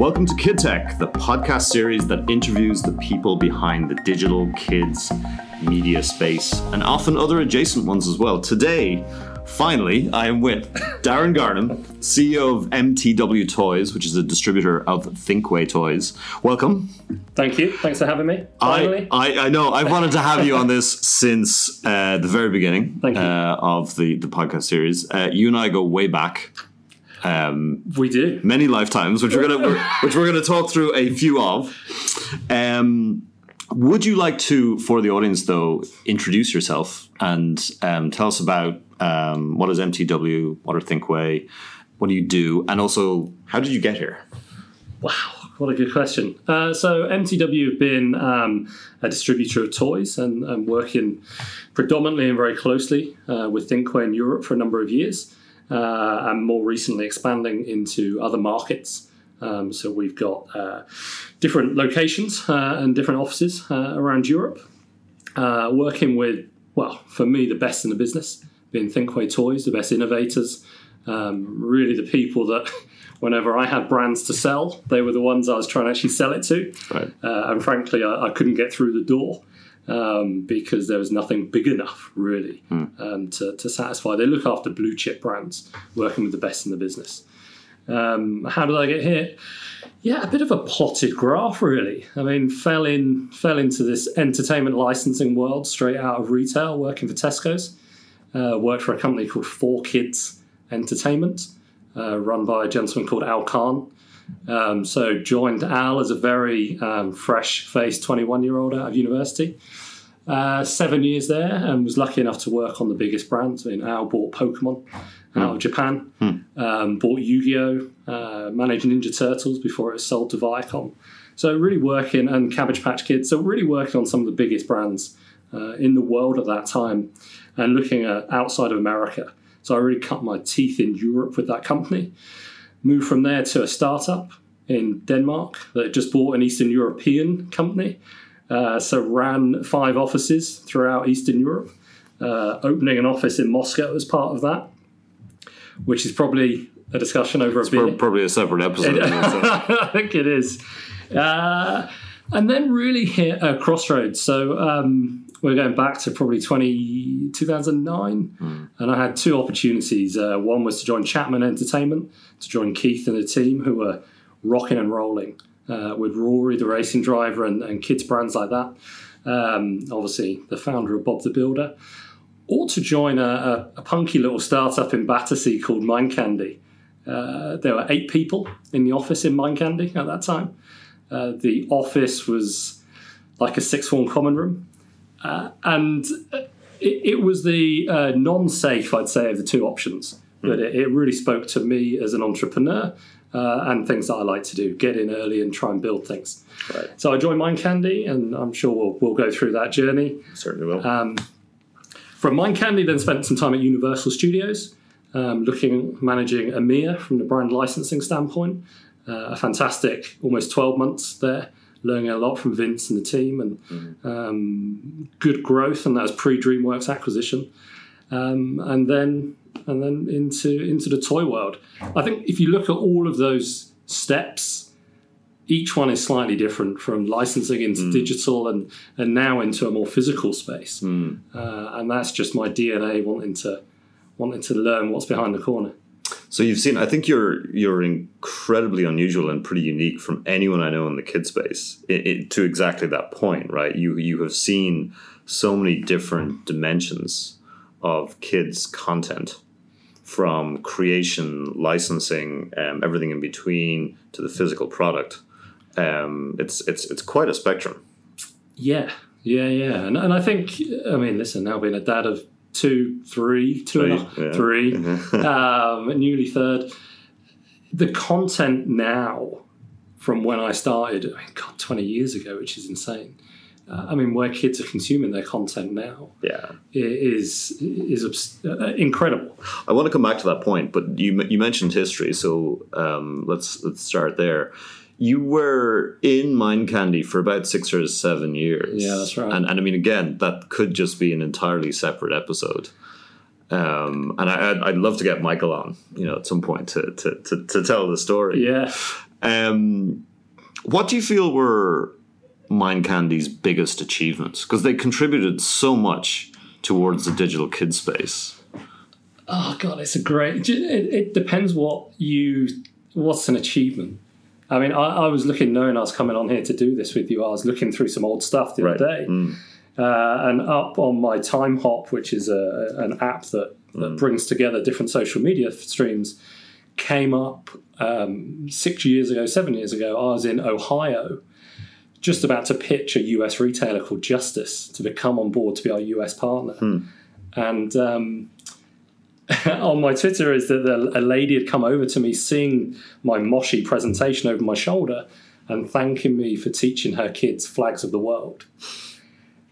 Welcome to Kid Tech, the podcast series that interviews the people behind the digital kids media space and often other adjacent ones as well. Today, finally, I am with Darren Garnham, CEO of MTW Toys, which is a distributor of Thinkway Toys. Welcome. Thank you. Thanks for having me. I, I, I, know I've wanted to have you on this since uh, the very beginning uh, of the, the podcast series. Uh, you and I go way back. Um, we do many lifetimes, which we're gonna which we're gonna talk through a few of. Um, would you like to, for the audience though, introduce yourself and um, tell us about um, what is MTW, what are Thinkway, what do you do, and also how did you get here? Wow, what a good question. Uh, so MTW have been um, a distributor of toys and, and, working predominantly and very closely uh, with Thinkway in Europe for a number of years uh, and more recently expanding into other markets. Um, so we've got uh, different locations uh, and different offices uh, around Europe, uh, working with, well, for me, the best in the business, being Thinkway Toys, the best innovators, um, really the people that whenever I had brands to sell, they were the ones I was trying to actually sell it to. Right. Uh, and frankly, I, I, couldn't get through the door um, because there was nothing big enough really mm. um, to, to, satisfy. They look after blue chip brands, working with the best in the business. Um, how did I get here? Yeah, a bit of a plotted graph, really. I mean, fell in fell into this entertainment licensing world straight out of retail, working for Tesco's. Uh, worked for a company called 4Kids Entertainment, uh, run by a gentleman called Al Kahn. Um, so joined Al as a very um, fresh-faced 21-year-old out of university. Uh, seven years there, and was lucky enough to work on the biggest brands. I mean, Al bought Pokemon out of Japan, mm. um, bought Yu-Gi-Oh, uh, managed Ninja Turtles before it was sold to Viacom. So really working and Cabbage Patch Kids. So really working on some of the biggest brands uh, in the world at that time, and looking at outside of America. So I really cut my teeth in Europe with that company. Moved from there to a startup in Denmark that just bought an Eastern European company. Uh, so ran five offices throughout Eastern Europe, uh, opening an office in Moscow as part of that, which is probably a discussion over it's a beer. Probably a separate episode. I think it is. Uh, and then really hit a crossroads. So um, we're going back to probably 20, 2009, mm. and I had two opportunities. Uh, one was to join Chapman Entertainment, to join Keith and the team who were rocking and rolling uh, with Roary, the racing driver, and, and kids brands like that. Um, obviously, the founder of Bob the Builder. Or to join a, a, a punky little startup in Battersea called Mind Candy. Uh, there were eight people in the office in Mind Candy at that time. Uh, the office was like a six form common room. Uh, and it, it, was the uh, non safe, I'd say, of the two options. Mm. But it, it, really spoke to me as an entrepreneur uh, and things that I like to do get in early and try and build things. Right. So I joined Mind Candy, and I'm sure we'll, we'll go through that journey. Certainly will. Um, from Mind Candy, then spent some time at Universal Studios, um, looking managing EMEA from the brand licensing standpoint. Uh, a fantastic almost 12 months there learning a lot from Vince and the team, and mm. um, good growth, and that was pre DreamWorks acquisition, um, and then and then into into the toy world. I think if you look at all of those steps, each one is slightly different from licensing into mm. digital and and now into a more physical space, mm. uh, and that's just my DNA wanting to wanting to learn what's behind the corner. So you've seen. I think you're you're incredibly unusual and pretty unique from anyone I know in the kid space. It, it, to exactly that point, right? You you have seen so many different dimensions of kids content, from creation, licensing, um, everything in between, to the physical product. Um, it's it's it's quite a spectrum. Yeah, yeah, yeah, and, and I think I mean, listen, now being a dad of two, three, two three, and a, yeah. 3 mm-hmm. um, newly third. The content now from when I started, I mean, God, 20 years ago, which is insane. Uh, I mean, where kids are consuming their content now, yeah, is is uh, incredible. I want to come back to that point, but you you mentioned history, so um, let's let's start there you were in Mind Candy for about six or seven years. Yeah, that's right. And, and I mean, again, that could just be an entirely separate episode. Um, and I, would I'd love to get Michael on, you know, at some point to, to, to, to tell the story. Yeah. Um, what do you feel were Mind Candy's biggest achievements? Because they contributed so much towards the digital kid space. Oh god, it's a great. It, it depends what you what's an achievement. I mean, I, I, was looking, knowing I was coming on here to do this with you. I was looking through some old stuff the right. other day, mm. uh, and up on my Timehop, which is a, an app that, that mm. brings together different social media streams, came up um, six years ago, seven years ago. I was in Ohio, just about to pitch a US retailer called Justice to become on board to be our US partner, mm. and. Um, on my Twitter is that a lady had come over to me seeing my Moshi presentation over my shoulder and thanking me for teaching her kids flags of the world.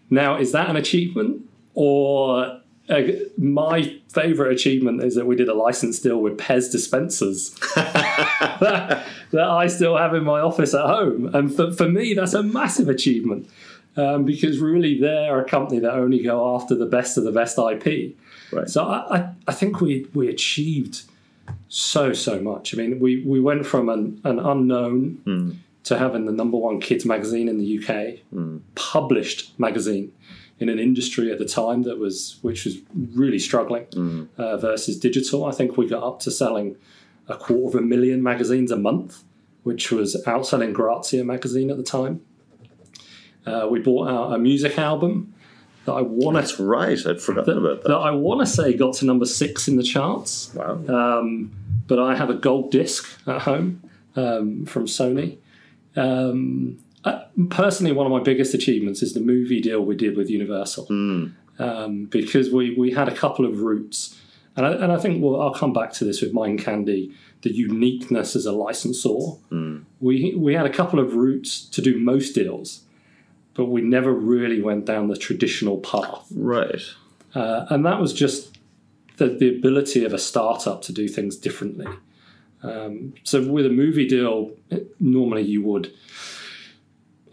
Now, is that an achievement? Or uh, my favorite achievement is that we did a license deal with Pez dispensers that, that, I still have in my office at home. And for, for me, that's a massive achievement um, because really they're a company that only go after the best of the best IP. Right. So I, I, I think we we achieved so so much. I mean, we we went from an, an unknown mm. to having the number one kids magazine in the UK, mm. published magazine in an industry at the time that was which was really struggling mm. uh, versus digital. I think we got up to selling a quarter of a million magazines a month, which was outselling Grazia magazine at the time. Uh, we bought out a music album that I want to. That's right. I'd forgotten that, about that. That I want to say got to number six in the charts. Wow. Um, but I have a gold disc at home um, from Sony. Um, personally, one of my biggest achievements is the movie deal we did with Universal mm. because we we had a couple of routes, and I, and I think well, I'll come back to this with Mind Candy. The uniqueness as a licensor. Mm. We we had a couple of routes to do most deals but we never really went down the traditional path. Right. Uh, and that was just the, the ability of a startup to do things differently. Um, so with a movie deal, normally you would,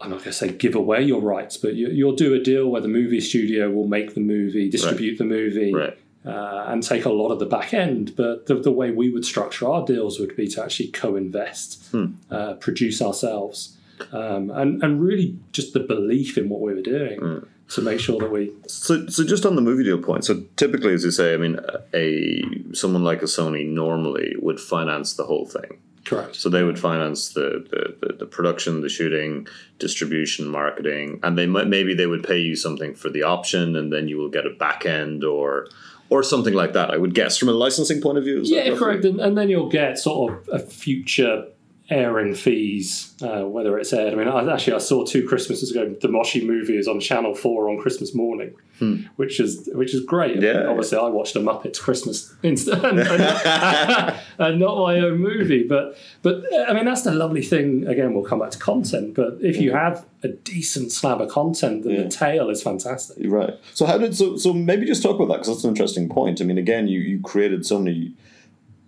I'm not going to say give away your rights, but you, will do a deal where the movie studio will make the movie, distribute right. the movie, right. uh, and take a lot of the back end. But the, the, way we would structure our deals would be to actually co-invest, hmm. uh, produce ourselves um, and and really just the belief in what we were doing mm. to make sure that we. So, so just on the movie deal point. So typically, as you say, I mean, a someone like a Sony normally would finance the whole thing. Correct. So they would finance the, the, the, the, production, the shooting, distribution, marketing, and they might maybe they would pay you something for the option, and then you will get a back end or or something like that. I would guess from a licensing point of view. yeah, correct. And, and, then you'll get sort of a future airing fees, uh, whether it's aired. I mean, I, actually, I saw two Christmases ago. The Moshi movie is on Channel Four on Christmas morning, hmm. which is which is great. Yeah, I mean, obviously, I watched a Muppets Christmas instead, and, not my own movie. But but I mean, that's the lovely thing. Again, we'll come back to content. But if you have a decent slab of content, then yeah. the tail is fantastic. Right. So how did so so maybe just talk about that because that's an interesting point. I mean, again, you you created so many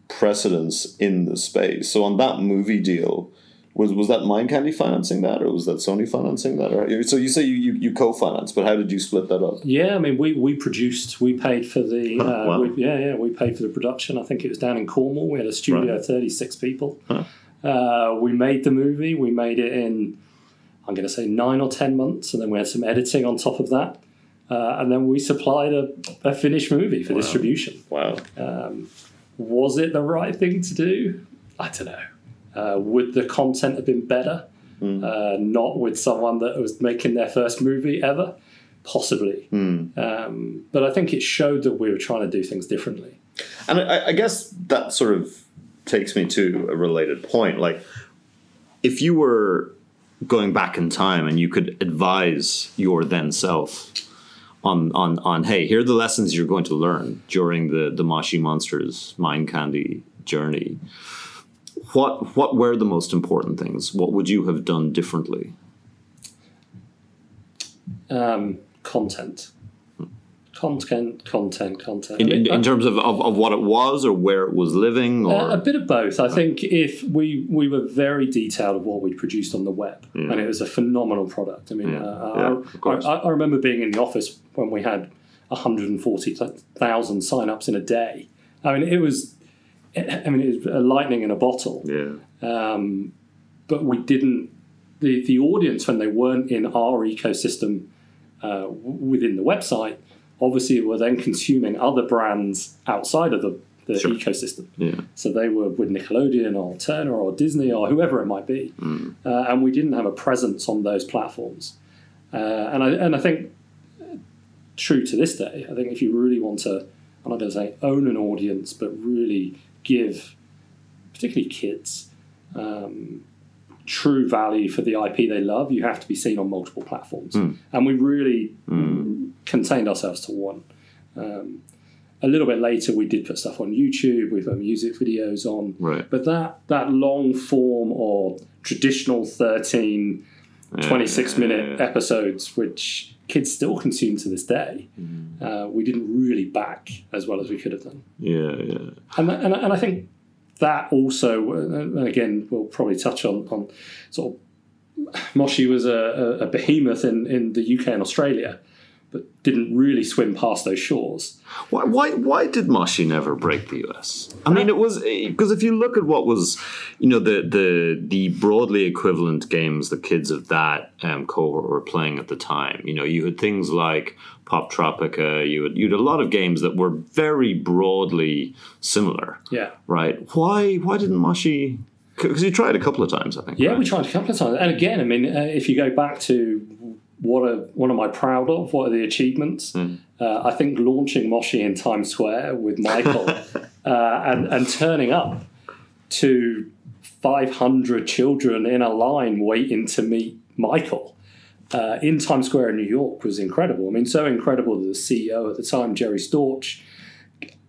precedence in the space. So on that movie deal, was was that Mind Candy financing that, or was that Sony financing that? Or, so you say you, you, you co-finance, but how did you split that up? Yeah, I mean we, we produced, we paid for the huh, uh, wow. we, yeah yeah we paid for the production. I think it was down in Cornwall. We had a studio right. thirty six people. Huh. Uh, we made the movie. We made it in I'm going to say nine or ten months, and then we had some editing on top of that. Uh, and then we supplied a, a finished movie for wow. distribution. Wow. Um, was it the right thing to do? I don't know. Uh, would the content have been better? Mm. Uh, not with someone that was making their first movie ever? Possibly. Mm. Um, but I think it showed that we were trying to do things differently. And I, I guess that sort of takes me to a related point. Like, if you were going back in time and you could advise your then self on on on hey, here are the lessons you're going to learn during the the Moshi Monsters Mind Candy journey. What what were the most important things? What would you have done differently? Um, content content, content, content. In, in, in terms of, of, of, what it was or where it was living? Or? Uh, a bit of both. I think if we, we were very detailed of what we produced on the web, yeah. and it was a phenomenal product. I mean, yeah. Uh, yeah, I, I, remember being in the office when we had 140,000 sign-ups in a day. I mean, it was, I mean, it was a lightning in a bottle. Yeah. Um, but we didn't. The, the audience, when they weren't in our ecosystem uh, within the website, obviously were then consuming other brands outside of the, the Sure. ecosystem. Yeah. So they were with Nickelodeon or Turner or Disney or whoever it might be, Mm. uh, and we didn't have a presence on those platforms. Uh, and I and I think true to this day, I think if you really want to, I'm not going to say own an audience, but really give, particularly kids, um, true value for the IP they love, you have to be seen on multiple platforms. And we really contained ourselves to one. Um, a little bit later, we did put stuff on YouTube. We've got music videos on, Right. but that that long form or traditional 13, 26 minute episodes, which kids still consume to this day, uh, we didn't really back as well as we could have done. Yeah, yeah. And, and, and I think that also, and again, we'll probably touch on, on sort of Moshi was a, a, a behemoth in, in the UK and Australia, but didn't really swim past those shores. Why, why, why did Moshi never break the US? I mean, it was because if you look at what was, you know, the the the broadly equivalent games the kids of that um, cohort were playing at the time. You know, you had things like Poptropica. You had you had a lot of games that were very broadly similar, Yeah. right? Why why didn't Moshi? Because you tried a couple of times, I think. Yeah, right? we tried a couple of times. And again, I mean, uh, if you go back to what are, what am I proud of? What are the achievements? Hmm. Uh, I think launching Moshi in Times Square with Michael uh, and, and turning up to 500 children in a line waiting to meet Michael uh, in Times Square in New York was incredible. I mean, so incredible that the CEO at the time, Jerry Storch,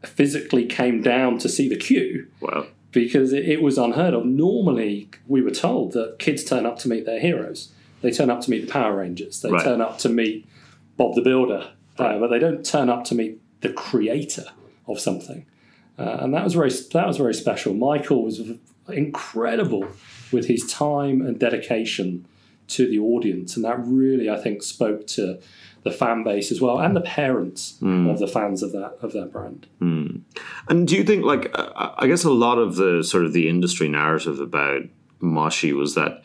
physically came down to see the queue Wow. because it, it was unheard of. Normally, we were told that kids turn up to meet their heroes. They turn up to meet the Power Rangers. They Right. turn up to meet Bob the Builder, uh, but they don't turn up to meet the creator of something. Uh, and that was very that was very special. Michael was incredible with his time and dedication to the audience, and that really, I think, spoke to the fan base as well and the parents of the fans of that of that brand. And do you think, like, uh, I guess a lot of the sort of the industry narrative about Moshi was that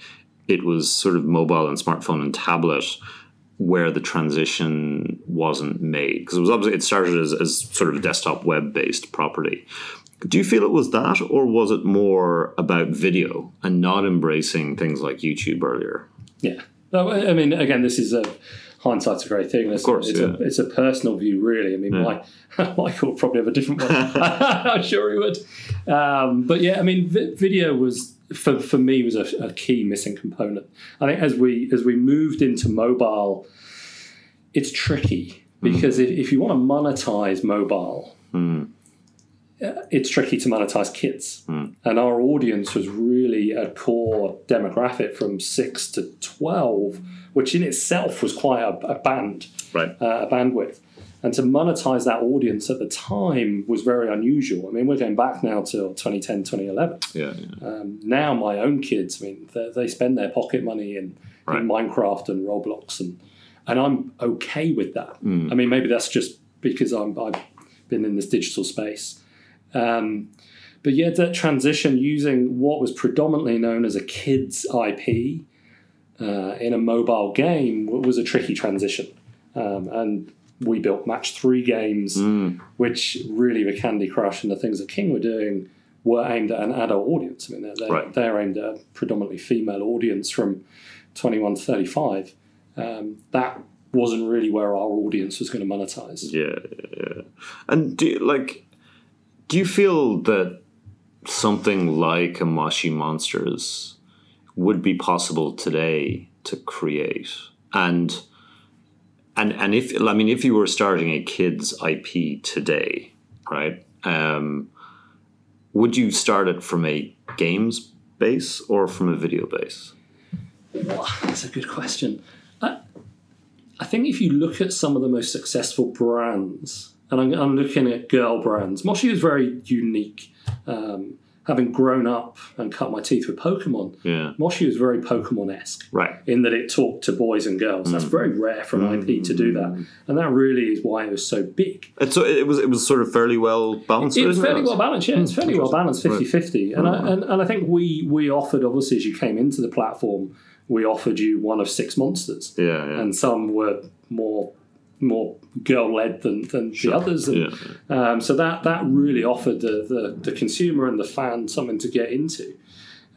it was sort of mobile and smartphone and tablet where the transition wasn't made because it was obviously it started as, as sort of a desktop web based property. Do you feel it was that, or was it more about video and not embracing things like YouTube earlier? Yeah. I mean, again, this is a hindsight's a great thing. Of course, it's, yeah. a, it's a personal view, really. I mean, my, Michael would probably have a different one. I'm sure he would. Um, but yeah, I mean, vi- video was for, for me was a, a key missing component. I think as we as we moved into mobile, it's tricky because if, if you want to monetize mobile, uh, it's tricky to monetize kids. And our audience was really a core demographic from six to 12, which in itself was quite a, a band, Right. uh, a bandwidth. And to monetize that audience at the time was very unusual. I mean, we're going back now to 2010, 2011. Yeah. yeah. Um, now, my own kids, I mean, they, they spend their pocket money in, Right. in Minecraft and Roblox, and and I'm okay with that. Hmm. I mean, maybe that's just because I'm I've been in this digital space. Um, but yeah, that transition using what was predominantly known as a kids IP uh, in a mobile game was a tricky transition, um, and we built Match Three games, which really the Candy Crush and the things that King were doing were aimed at an adult audience. I mean, they're, they're, Right. they're aimed at a predominantly female audience from 21 to 35. Um, that wasn't really where our audience was going to monetize. Yeah, yeah. And do you, like, do you feel that something like a Moshi Monsters would be possible today to create? And and and if I mean, if you were starting a kids IP today, right? Um, would you start it from a games base or from a video base? That's a good question. I, I think if you look at some of the most successful brands, and I'm, I'm looking at girl brands, Moshi is very unique. Um, having grown up and cut my teeth with Pokemon, Yeah. Moshi was very Pokemon esque Right. in that it talked to boys and girls. That's mm. very rare for an IP to do that, mm. and that really is why it was so big. And so it was it was sort of fairly well balanced. It was fairly well balanced, yeah. It's hmm, fairly well balanced, 50 50. And, I, and, and I think we, we offered, obviously, as you came into the platform, we offered you one of six monsters. Yeah, yeah. And some were more more girl led than, than the others. And, yeah. um, so that, that really offered the, the, the consumer and the fan something to get into.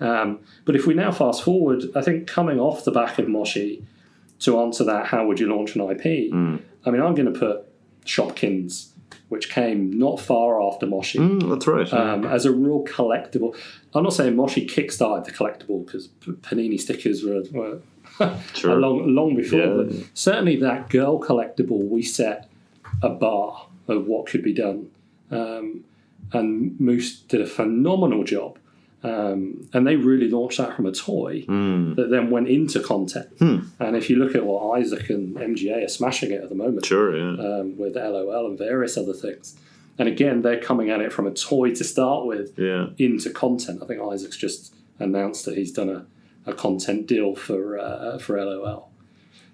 Um, but if we now fast forward, I think coming off the back of Moshi, to answer that, how would you launch an IP? I mean, I'm going to put Shopkins, which came not far after Moshi, Mm, that's right. um, as a real collectible. I'm not saying Moshi kickstarted the collectible because Panini stickers were, were Sure. long, long before. Yeah. But certainly that girl collectible, we set a bar of what could be done. Um, and Moose did a phenomenal job. Um, and they really launched that from a toy Mm. that then went into content. Hmm. And if you look at what Isaac and MGA are smashing it at the moment, Sure, yeah. um, with LOL and various other things. And again, they're coming at it from a toy to start with yeah. into content. I think Isaac's just announced that he's done a, a content deal for uh, for LOL.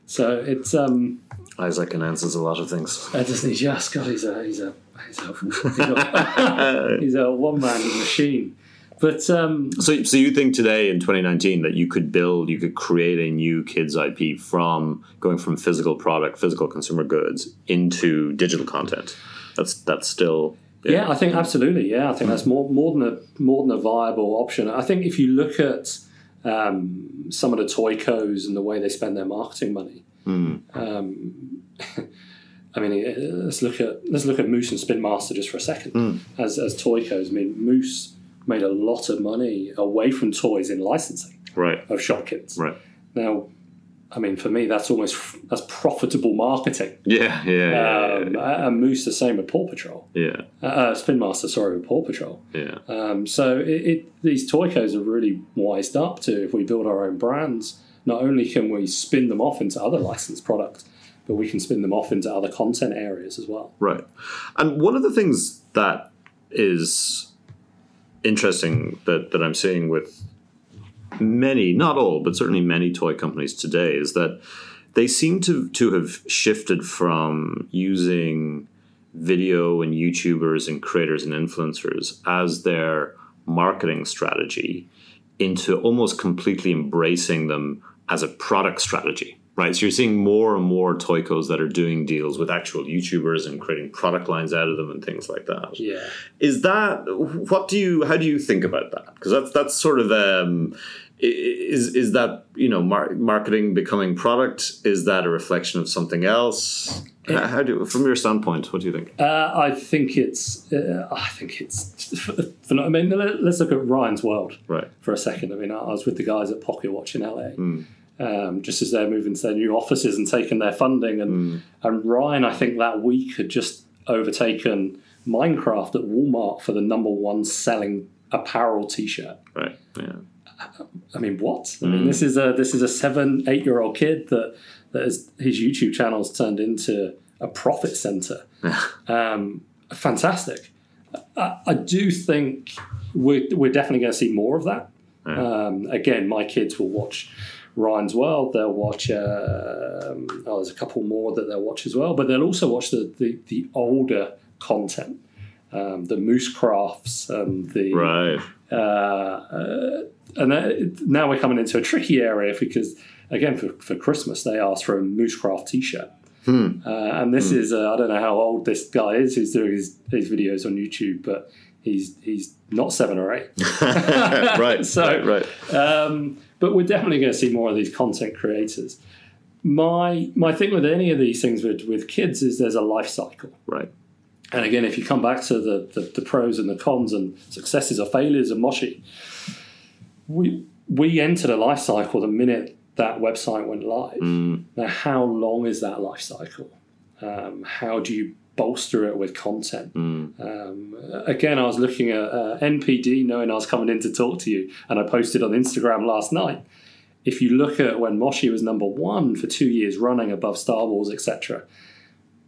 So it's um, Isaac announces a lot of things. I just he's just God, he's a he's a he's a, he's a, one man machine. But um, So, so you think today in 2019 that you could build, you could create a new kids IP from going from physical product, physical consumer goods into digital content? That's that's still Yeah, I think absolutely. Yeah, I think that's more more than a more than a viable option. I think if you look at um, some of the toy cos and the way they spend their marketing money, Mm. um, I mean, let's look at let's look at Moose and Spin Master just for a second Mm. as as toy cos. I mean, Moose made a lot of money away from toys in licensing right, of Shopkins. right. Now, I mean, for me, that's almost that's profitable marketing. Yeah, yeah, yeah, Um, and Moose the same with Paw Patrol. yeah, Uh, uh, Spin Master, sorry, with Paw Patrol. yeah, Um, so it, it, these toy codes are really wised up to if we build our own brands, not only can we spin them off into other licensed products, but we can spin them off into other content areas as well. right. And one of the things that is interesting that that I'm seeing with many, not all, but certainly many toy companies today is that they seem to to have shifted from using video and YouTubers and creators and influencers as their marketing strategy into almost completely embracing them as a product strategy. Right. So you're seeing more and more Toycos that are doing deals with actual YouTubers and creating product lines out of them and things like that. Yeah. Is that what do you how do you think about that? Because that's that's sort of um, is is that you know mar- marketing becoming product? Is that a reflection of something else? How how do from your standpoint, what do you think? Uh, I think it's. Uh, I think it's. I mean, let- let's look at Ryan's World Right. for a second. I mean, I I was with the guys at Pocket Watch in LA, Mm. um, just as they're moving to their new offices and taking their funding, and Mm. and Ryan, I think that week had just overtaken Minecraft at Walmart for the number one selling apparel T-shirt. Right. Yeah. I mean, what? I mean, this is a this is a seven, eight year old kid that that is, his YouTube channel's turned into a profit center. um, fantastic. I, I do think we're, we're definitely going to see more of that. Yeah. Um, again, my kids will watch Ryan's World. They'll watch. um oh, there's a couple more that they'll watch as well, but they'll also watch the the, the older content, um, the Moose Crafts, and the Right. Uh, uh, and that, now we're coming into a tricky area because again for, for Christmas they asked for a Moosecraft T-shirt, Hmm. uh, and this is uh, I don't know how old this guy is who's doing his, his videos on YouTube, but he's he's not seven or eight. right. So- right. Right. Um, but we're definitely going to see more of these content creators. My my thing with any of these things with, with kids is there's a life cycle. Right. And again, if you come back to the, the, the pros and the cons and successes or failures of Moshi, we we entered a life cycle the minute that website went live. Mm. Now, how long is that life cycle? Um, how do you bolster it with content? Mm. Um, again, I was looking at uh, NPD, knowing I was coming in to talk to you, and I posted on Instagram last night. If you look at when Moshi was number one for two years running above Star Wars, etc.,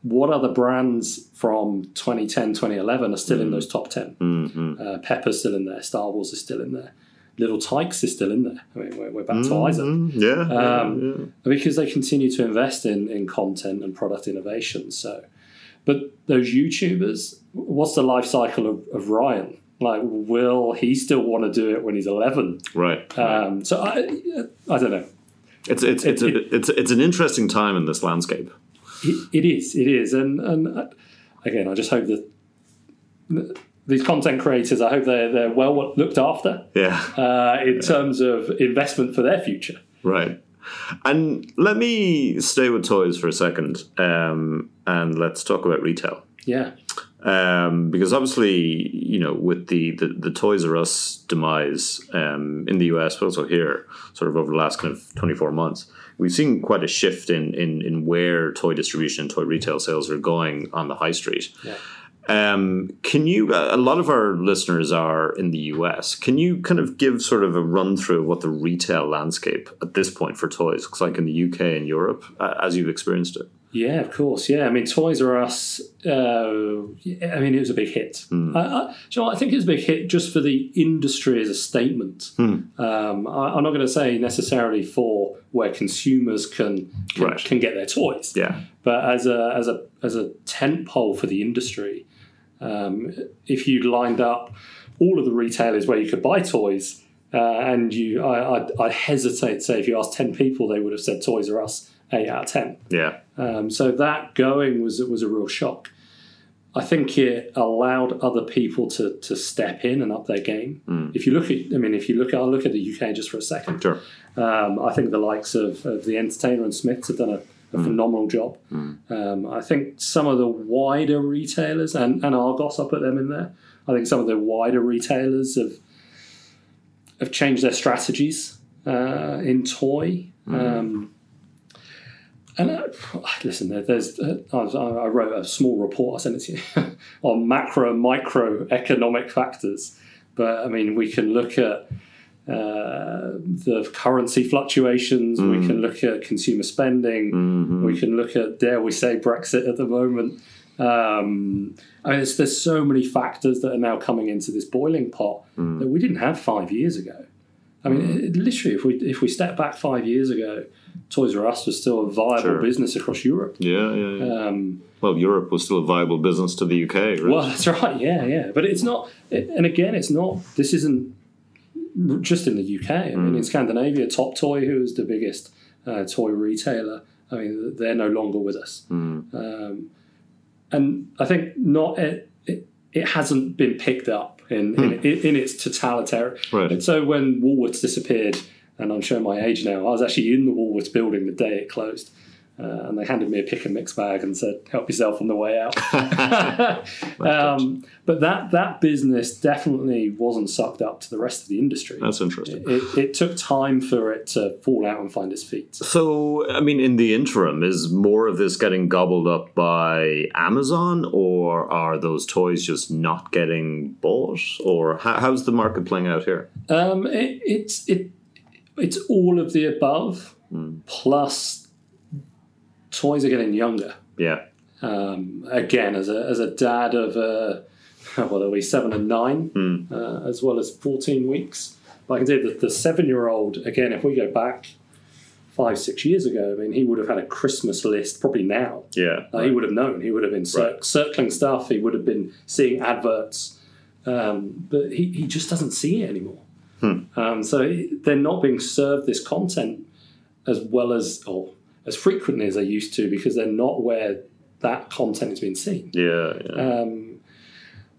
what other brands from 2010, 2011 are still in those top 10? Mm-hmm. Uh, Peppa's still in there. Star Wars is still in there. Little Tikes is still in there. I mean, we're, we're back to Isaac. Yeah, yeah, Um, yeah. because they continue to invest in, in content and product innovation. So, but those YouTubers, what's the life cycle of, of Ryan? Like, will he still want to do it when he's 11? Right. Um, so I, I don't know. it's it's it's, it- a, it's it's an interesting time in this landscape. It, it is, it is, and and uh, again, I just hope that these content creators, I hope they're they're well looked after Yeah. uh, in terms of investment for their future. Right. And let me stay with toys for a second, um, and let's talk about retail. Yeah, Um, because obviously, you know, with the, the, the Toys R Us demise um, in the US, but also here, sort of over the last kind of 24 months, we've seen quite a shift in, in, in where toy distribution and toy retail sales are going on the high street. yeah. Um, can you? A lot of our listeners are in the US. Can you kind of give sort of a run through of what the retail landscape at this point for toys looks like in the UK and Europe uh, as you've experienced it? Yeah, of course. Yeah, I mean, Toys R Us. Uh, I mean, it was a big hit. I, I, you know? I think it was a big hit just for the industry as a statement. Um, I, I'm not going to say necessarily for where consumers can can, Right. can get their toys, Yeah, but as a as a as a tent pole for the industry. Um, if you lined up all of the retailers where you could buy toys, uh, and you, I, I, I hesitate to say if you asked ten people, they would have said Toys R Us eight out of ten. yeah, Um, so that going was was a real shock. I think it allowed other people to to step in and up their game. If you look at, I mean, if you look at, I'll look at the UK just for a second. sure. Um, I think the likes of, of the Entertainer and Smiths have done a, a phenomenal job. Um, I think some of the wider retailers and, and Argos, I'll put them in there. I think some of the wider retailers have have changed their strategies uh, in toy. Um, and uh, listen, there, there's uh, I, I wrote a small report. I sent it to you on macro micro economic factors. But I mean, we can look at uh, the currency fluctuations. We can look at consumer spending. We can look at dare we say Brexit at the moment. Um, I mean, there's, there's so many factors that are now coming into this boiling pot that we didn't have five years ago. I mean, it, literally, if we if we step back five years ago, Toys R Us was still a viable Sure. business across Europe. Yeah, yeah, yeah. Um, well, Europe was still a viable business to the UK, right? well, that's right. Yeah, yeah. But it's not. It, and again, it's not. This isn't just in the UK. I mean, in Scandinavia, Top Toy, who is the biggest uh, toy retailer, I mean, they're no longer with us. Um, and I think not. It, it, it hasn't been picked up in in, in, in its totality. Right. And so when Woolworths disappeared, and I'm showing my age now, I was actually in the Woolworths building the day it closed. Uh, and they handed me a pick and mix bag and said, "Help yourself on the way out." um, but that that business definitely wasn't sucked up to the rest of the industry. That's interesting. It, it took time for it to fall out and find its feet. So, I mean, in the interim, is more of this getting gobbled up by Amazon, or are those toys just not getting bought, or how, how's the market playing out here? Um, it, it's it it's all of the above, plus toys are getting younger. Yeah, Um, again, as a as a dad of uh, well, they'll be seven and nine, uh, as well as fourteen weeks. But I can say that the seven year old again, if we go back five six years ago, I mean, he would have had a Christmas list probably now. yeah, Uh, he would have known. He would have been cir- Right. circling stuff. He would have been seeing adverts, um, but he, he just doesn't see it anymore. Um, so they're not being served this content as well as or as frequently as they used to because they're not where that content is being seen. yeah, yeah. Um,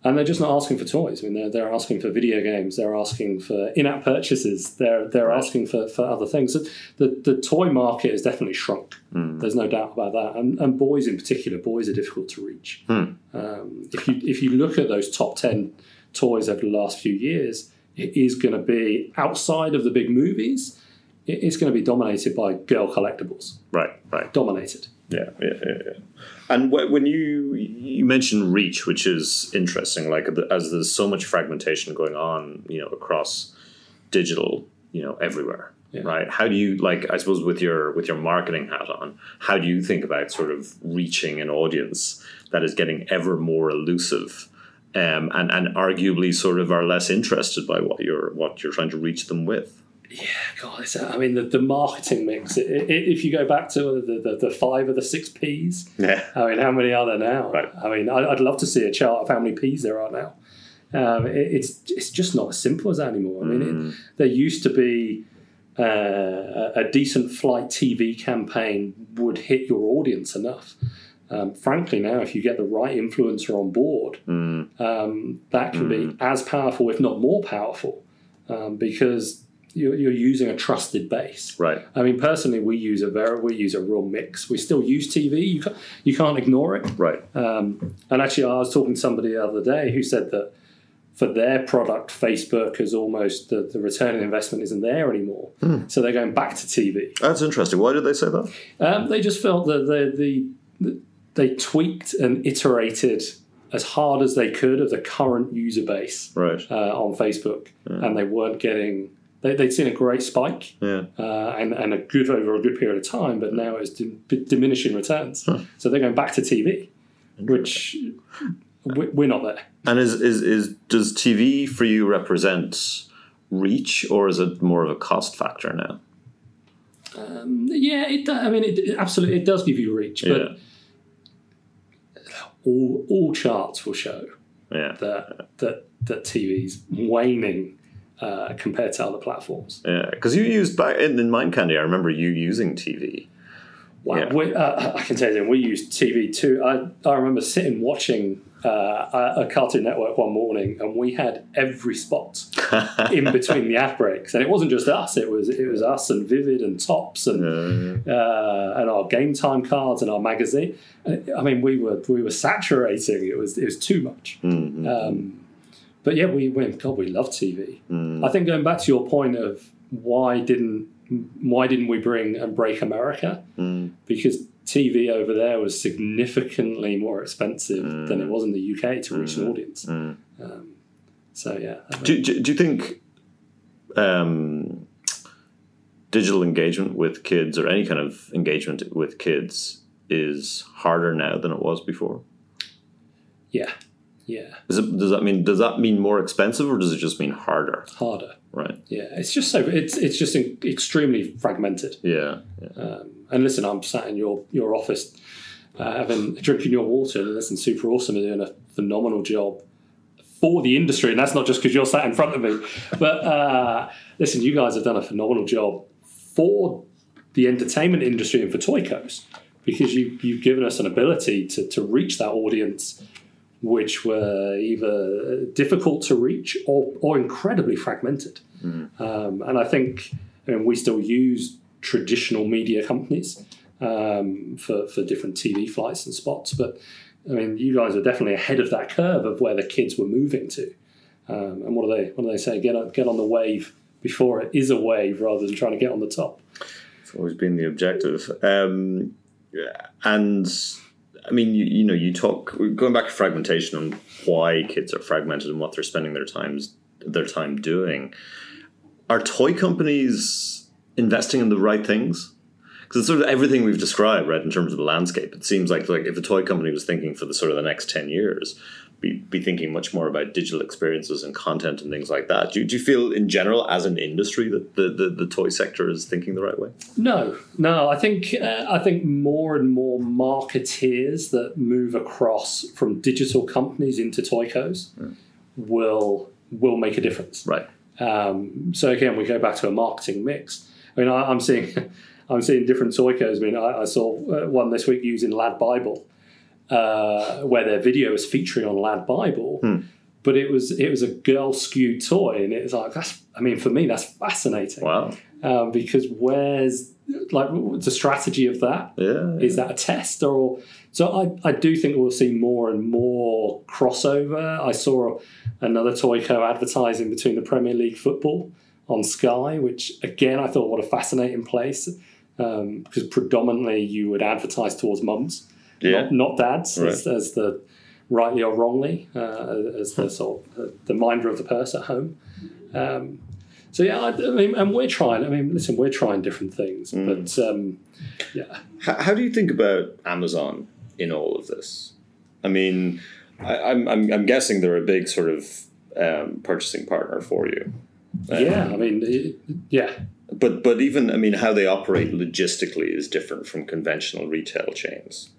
and they're just not asking for toys. I mean, they're, they're asking for video games. They're asking for in-app purchases. They're they're Right. asking for, for other things. So the the toy market has definitely shrunk. There's no doubt about that. And, and boys in particular, boys are difficult to reach. Um, if you if you look at those top ten toys over the last few years, it is going to be outside of the big movies. It is going to be dominated by girl collectibles. right, right. Dominated. Yeah, yeah, yeah. yeah. And when you you mentioned reach, which is interesting, like as there's so much fragmentation going on, you know, across digital, you know, everywhere. Yeah. right? How do you like? I suppose with your with your marketing hat on, how do you think about sort of reaching an audience that is getting ever more elusive? Um, and, and arguably sort of are less interested by what you're what you're trying to reach them with. Yeah, God, it's, I mean, the, the marketing mix. i i if you go back to the, the, the five or the six P's, Yeah, I mean, how many are there now? Right. I mean, I, I'd love to see a chart of how many P's there are now. Um, it, it's it's just not as simple as that anymore. I mean, Mm. it, there used to be uh, a, a decent flight TV campaign would hit your audience enough. Um, frankly, now if you get the right influencer on board, Mm. um, that can be as powerful, if not more powerful, um, because you're, you're using a trusted base. right. I mean, personally, we use a very we use a real mix. We still use TV. You can't, you can't ignore it. Right. Um, and actually, I was talking to somebody the other day who said that for their product, Facebook is almost the, the return on investment isn't there anymore. So they're going back to TV. That's interesting. Why did they say that? Um, they just felt that the, the, the they tweaked and iterated as hard as they could of the current user base Right. uh, on Facebook, and they weren't getting. They, they'd seen a great spike Yeah. uh, and, and a good over a good period of time, but now it's dim- diminishing returns. So they're going back to TV, which we- we're not there. And is, is is does TV for you represent reach, or is it more of a cost factor now? Yeah, it. I mean, it, it absolutely it does give you reach, but Yeah. All all charts will show Yeah. that that that TV's waning uh, compared to other platforms. Yeah. Because you used back in, in Mind Candy, I remember you using TV. Wow, Yeah. we, uh, I can tell you, we used TV too. I, I remember sitting watching uh, a, Cartoon Network one morning, and we had every spot in between the ad breaks, and it wasn't just us; it was it was us and Vivid and Topps and uh, and our game time cards and our magazine. I mean, we were we were saturating. It was it was too much. Mhm. Um, but yeah, we went. God, we love TV. Mm. I think going back to your point of why didn't why didn't we bring and break America? Mm. Because TV over there was significantly more expensive than it was in the UK to reach an audience. Mm. Um, so yeah, Do, do, do you think um, digital engagement with kids or any kind of engagement with kids is harder now than it was before? yeah, yeah, Is it, does that mean does that mean more expensive or does it just mean harder? harder. Right. Yeah, it's just so it's it's just extremely fragmented. Yeah. yeah. Um, and listen, I'm sat in your your office, uh, having drinking your water. And listen, super awesome, You're doing a phenomenal job for the industry, and that's not just because you're sat in front of me. But uh, listen, you guys have done a phenomenal job for the entertainment industry and for Toycos because you you've given us an ability to to reach that audience. Which were either difficult to reach or, or incredibly fragmented. Um, and I think I mean, we still use traditional media companies um, for, for different TV flights and spots. But I mean, you guys are definitely ahead of that curve of where the kids were moving to. Um, and what do they what do they say? Get on, get on the wave before it is a wave, rather than trying to get on the top. It's always been the objective. Um, and I mean, you, you know, you talk going back to fragmentation and why kids are fragmented and what they're spending their times their time doing. Are toy companies investing in the right things? Because it's sort of everything we've described, right, in terms of the landscape. It seems like like if a toy company was thinking for the sort of the next ten years, be, be thinking much more about digital experiences and content and things like that. Do, do you feel, in general, as an industry, that the, the, the toy sector is thinking the right way? No, no. I think uh, I think more and more marketeers that move across from digital companies into Toycos will will make a difference. Right. Um, so again, we go back to a marketing mix. I mean, I, I'm seeing, I'm seeing different Toycos. I mean, I, I saw uh, one this week using Lad Bible, uh, where their video was featuring on Lad Bible, but it was it was a girl skewed toy, and it was like that's. I mean, for me, that's fascinating Wow. um, because where's like the strategy of that? Yeah. Is that a test or so? I, I do think we'll see more and more crossover. I saw another Toyco advertising between the Premier League football on Sky, which again I thought what a fascinating place um, because predominantly you would advertise towards mums, Yeah. not, not dads, as, Right. as the rightly or wrongly uh, as the sort of uh, the minder of the purse at home. Um, so yeah, I, I mean, and we're trying. I mean, listen, we're trying different things, but um, yeah, How, how do you think about Amazon in all of this? I mean, I, I'm, I'm I'm guessing they're a big sort of um, purchasing partner for you. Um, yeah. I mean, yeah, But but even I mean, how they operate logistically is different from conventional retail chains.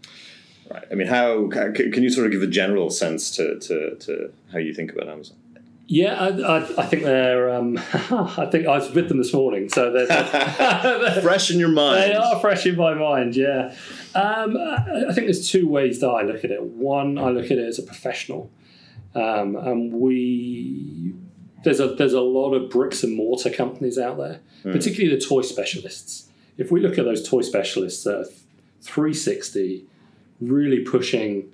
Right. I mean, how can you sort of give a general sense to, to, to how you think about Amazon? yeah. I, I, I think they're. Um, I think I was with them this morning, so they're. they're Fresh in your mind. They are fresh in my mind, yeah. Um, I I think there's two ways that I look at it. One, I look at it as a professional, um, and we there's a there's a lot of bricks and mortar companies out there, particularly the toy specialists. If we look at those toy specialists that are 360, really pushing,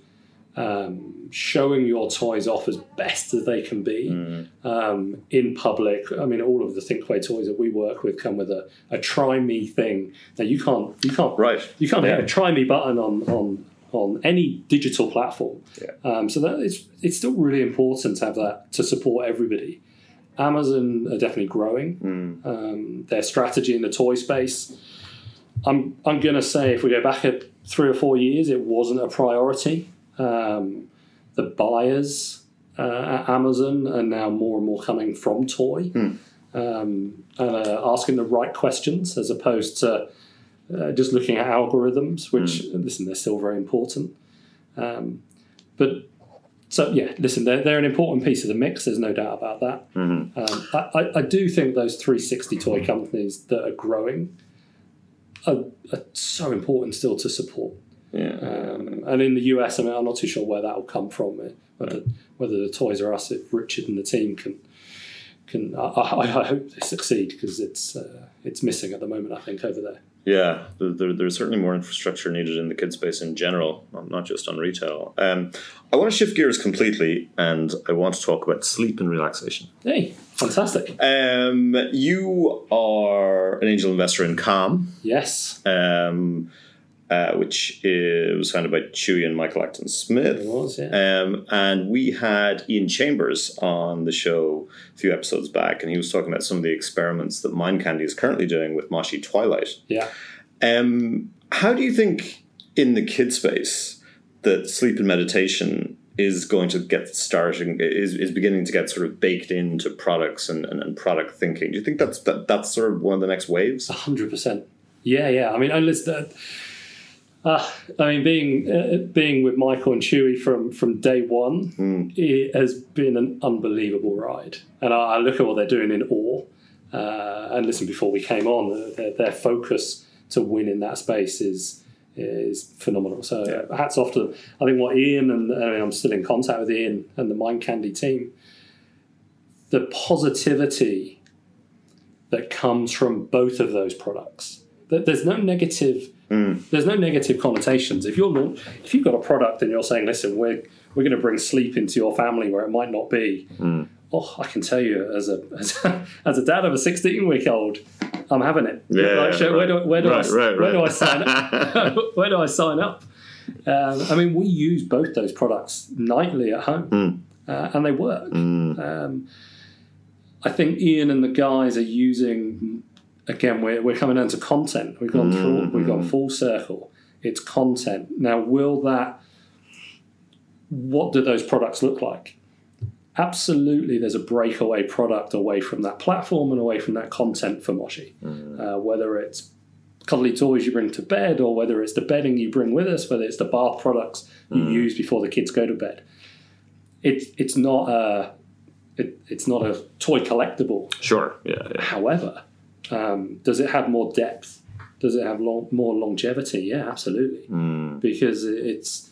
um, showing your toys off as best as they can be um, in public. I mean, all of the Thinkway toys that we work with come with a, a try me thing. Now you can't you can't Right. you can't hit a try me button on on on any digital platform. Yeah. Um, so that it's it's still really important to have that to support everybody. Amazon are definitely growing. Mm. Um, their strategy in the toy space. I'm I'm gonna say if we go back at three or four years, it wasn't a priority. Um, the buyers uh, at Amazon are now more and more coming from toy um, and uh, asking the right questions as opposed to uh, just looking at algorithms, which listen, they're still very important. Um, but so yeah, listen, they're, they're an important piece of the mix. There's no doubt about that. Um, I, I, do think those 360 toy companies that are growing are, are so important still to support. Yeah. Um, and in the US, I mean, I'm not too sure where that will come from. uh, Whether whether the Toys R Us, if Richard and the team can can, I, I, I hope they succeed because it's uh, it's missing at the moment. I think over there. Yeah, there, there, there's certainly more infrastructure needed in the kid space in general, not not just on retail. Um, I want to shift gears completely, and I want to talk about sleep and relaxation. Hey, fantastic! Um, you are an angel investor in Calm, Yes, um, uh, which is, was founded by Chewy and Michael Acton Smith. it was. Yeah, Um, and we had Ian Chambers on the show a few episodes back, and he was talking about some of the experiments that Mind Candy is currently doing with Moshi Twilight. yeah. Um, how do you think in the kid space that sleep and meditation is going to get starting is, is beginning to get sort of baked into products and, and, and product thinking? Do you think that's that, that's sort of one of the next waves? hundred percent. Yeah, yeah. I mean, I listen. Uh, I mean, being uh, being with Michael and Chewy from from day one, it has been an unbelievable ride. And I, I look at what they're doing in awe. Uh, and listen, before we came on, their, their focus to win in that space is is phenomenal. So uh, hats off to them. I think what Ian and I mean, I'm still in contact with Ian and the Mind Candy team. The positivity that comes from both of those products. There- There's no negative. There's no negative connotations. If you're if you've got a product and you're saying, "Listen, we're we're going to bring sleep into your family where it might not be," oh, I can tell you as a as a, as a dad of a 16 week old, I'm having it. Yeah, Like, where do where do right, I right, where do I sign up? where do I sign up? Um, I mean, we use both those products nightly at home, uh, and they work. Um, I think Ian and the guys are using. Again, we're, we're coming down to content. We've gone through. We've gone mm-hmm. full circle. It's content. Now, will that? What do those products look like? Absolutely, there's a breakaway product away from that platform and away from that content for Moshi. Mm. Uh, whether it's cuddly toys you bring to bed, or whether it's the bedding you bring with us, whether it's the bath products you mm. use before the kids go to bed. It's it's not a it, it's not a toy collectible. Sure. Yeah. yeah. However, um, does it have more depth? Does it have long, more longevity? Yeah, absolutely. Because it's,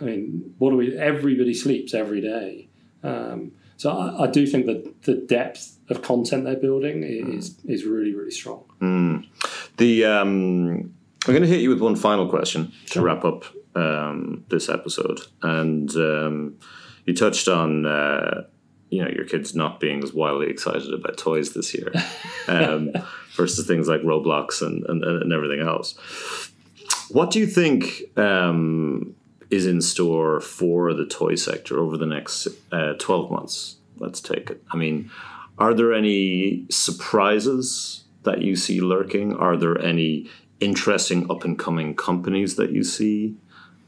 I mean, what do we? Everybody sleeps every day. Um, so I, I do think that the depth of content they're building is is really really strong. The um, I'm going to hit you with one final question to wrap up um, this episode, and um, you touched on uh, you know your kids not being as wildly excited about toys this year um, versus things like Roblox and, and and everything else. What do you think um, is in store for the toy sector over the next uh, twelve months? Let's take it. I mean. Are there any surprises that you see lurking? Are there any interesting up and coming companies that you see?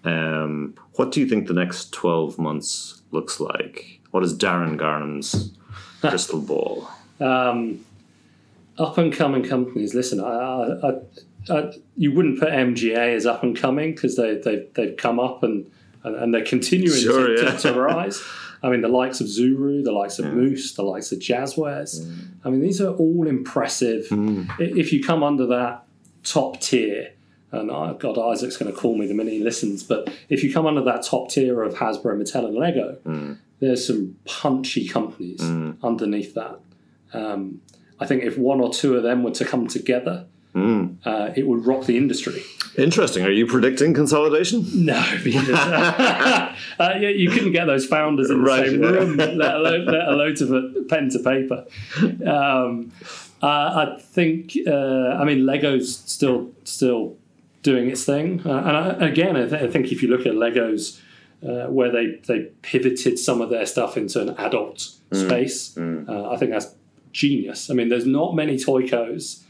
Um, what do you think the next 12 months looks like? What is Darren Garnham's crystal ball? Um, up and coming companies. Listen, I, I, I, you wouldn't put MGA as up and coming because they, they, they've come up and, and, and they're continuing Sure, to, yeah. to, to rise. I mean, the likes of Zuru, the likes of Moose, the likes of Jazwares. Mm. I mean, these are all impressive. I- If you come under that top tier, and I, God, Isaac's going to call me the minute he listens, but if you come under that top tier of Hasbro, Mattel, and Lego, Mm. There's some punchy companies underneath that. Um, I think if one or two of them were to come together, Mm. uh, it would rock the industry. Interesting. Are you predicting consolidation? No, because uh, uh, yeah, you couldn't get those founders in the Right, same yeah. room, let alone, let alone to pen to paper. Um, uh, I think, uh, I mean, Lego's still still doing its thing, uh, and I, again, I, th- I think if you look at Lego's. Uh, where they, they pivoted some of their stuff into an adult space. Uh, I think that's genius. I mean, there's not many Toycos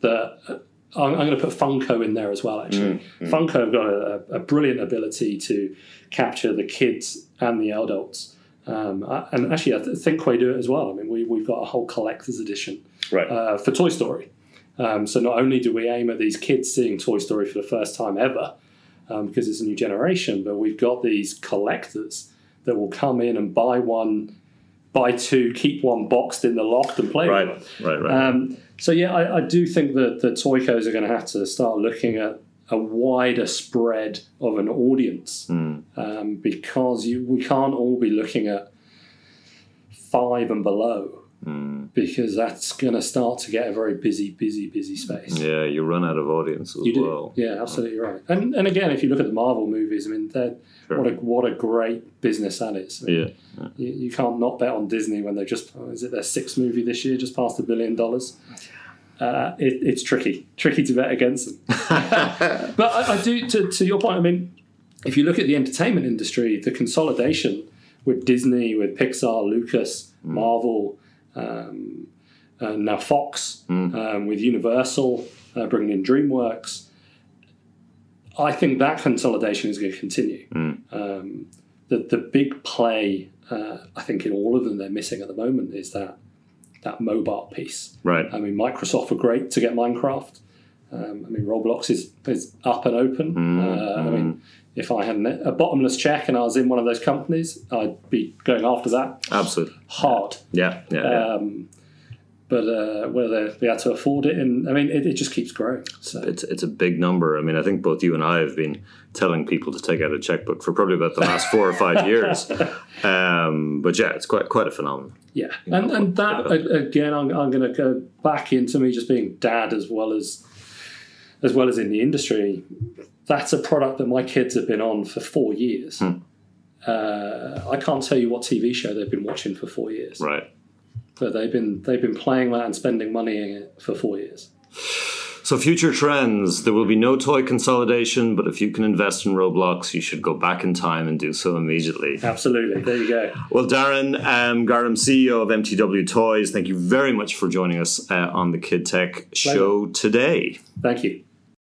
that uh, I'm, I'm going to put Funko in there as well. Actually, Funko have got a, a brilliant ability to capture the kids and the adults. Um, I- and actually, I th- think we do it as well. I mean, we, we've got a whole collector's edition Right. uh, for Toy Story. Um, so not only do we aim at these kids seeing Toy Story for the first time ever, um, because it's a new generation, but we've got these collectors that will come in and buy one, buy two, keep one boxed in the loft and play right. with it. Right. Right. Um, so yeah, I, I do think that the Toycos are going to have to start looking at a wider spread of an audience Mm. um, because you we can't all be looking at five and below Mm. because that's going to start to get a very busy, busy, busy space. Yeah, you run out of audience as You do, well. yeah, absolutely right. And and again, if you look at the Marvel movies, I mean, they're, Sure. what a what a great business that is. Yeah. You, you can't not bet on Disney when they're just is it their sixth movie this year, just past a billion dollars. Uh, it, it's tricky, tricky to bet against them. but I, I do to, to your point. I mean, if you look at the entertainment industry, the consolidation with Disney, with Pixar, Lucas, Marvel, um, and now Fox, um, with Universal uh, bringing in DreamWorks. I think that consolidation is going to continue. Um, the the big play, uh, I think, in all of them they're missing at the moment is that that mobile piece. Right. I mean, Microsoft were great to get Minecraft. Um, I mean, Roblox is, is up and open. uh, I mean, if I had a bottomless check and I was in one of those companies, I'd be going after that Absolutely. hard. Yeah. Yeah. yeah. Um, but uh, whether they had to afford it, and I mean, it, it just keeps growing. So it's it's a big number. I mean, I think both you and I have been telling people to take out a checkbook for probably about the last four or five years. Um, but yeah, it's quite quite a phenomenon. yeah, and and that a- again, I'm, I'm going to go back into me just being dad as well as as well as in the industry. That's a product that my kids have been on for four years. Uh, I can't tell you what TV show they've been watching for four years, Right. but they've been they've been playing that and spending money in it for four years. So future trends. There will be no toy consolidation, but if you can invest in Roblox, you should go back in time and do so immediately. Absolutely, there you go. Well, Darren um, Garnham, CEO of MTW Toys, thank you very much for joining us uh, on the Kid Tech show today. Thank you.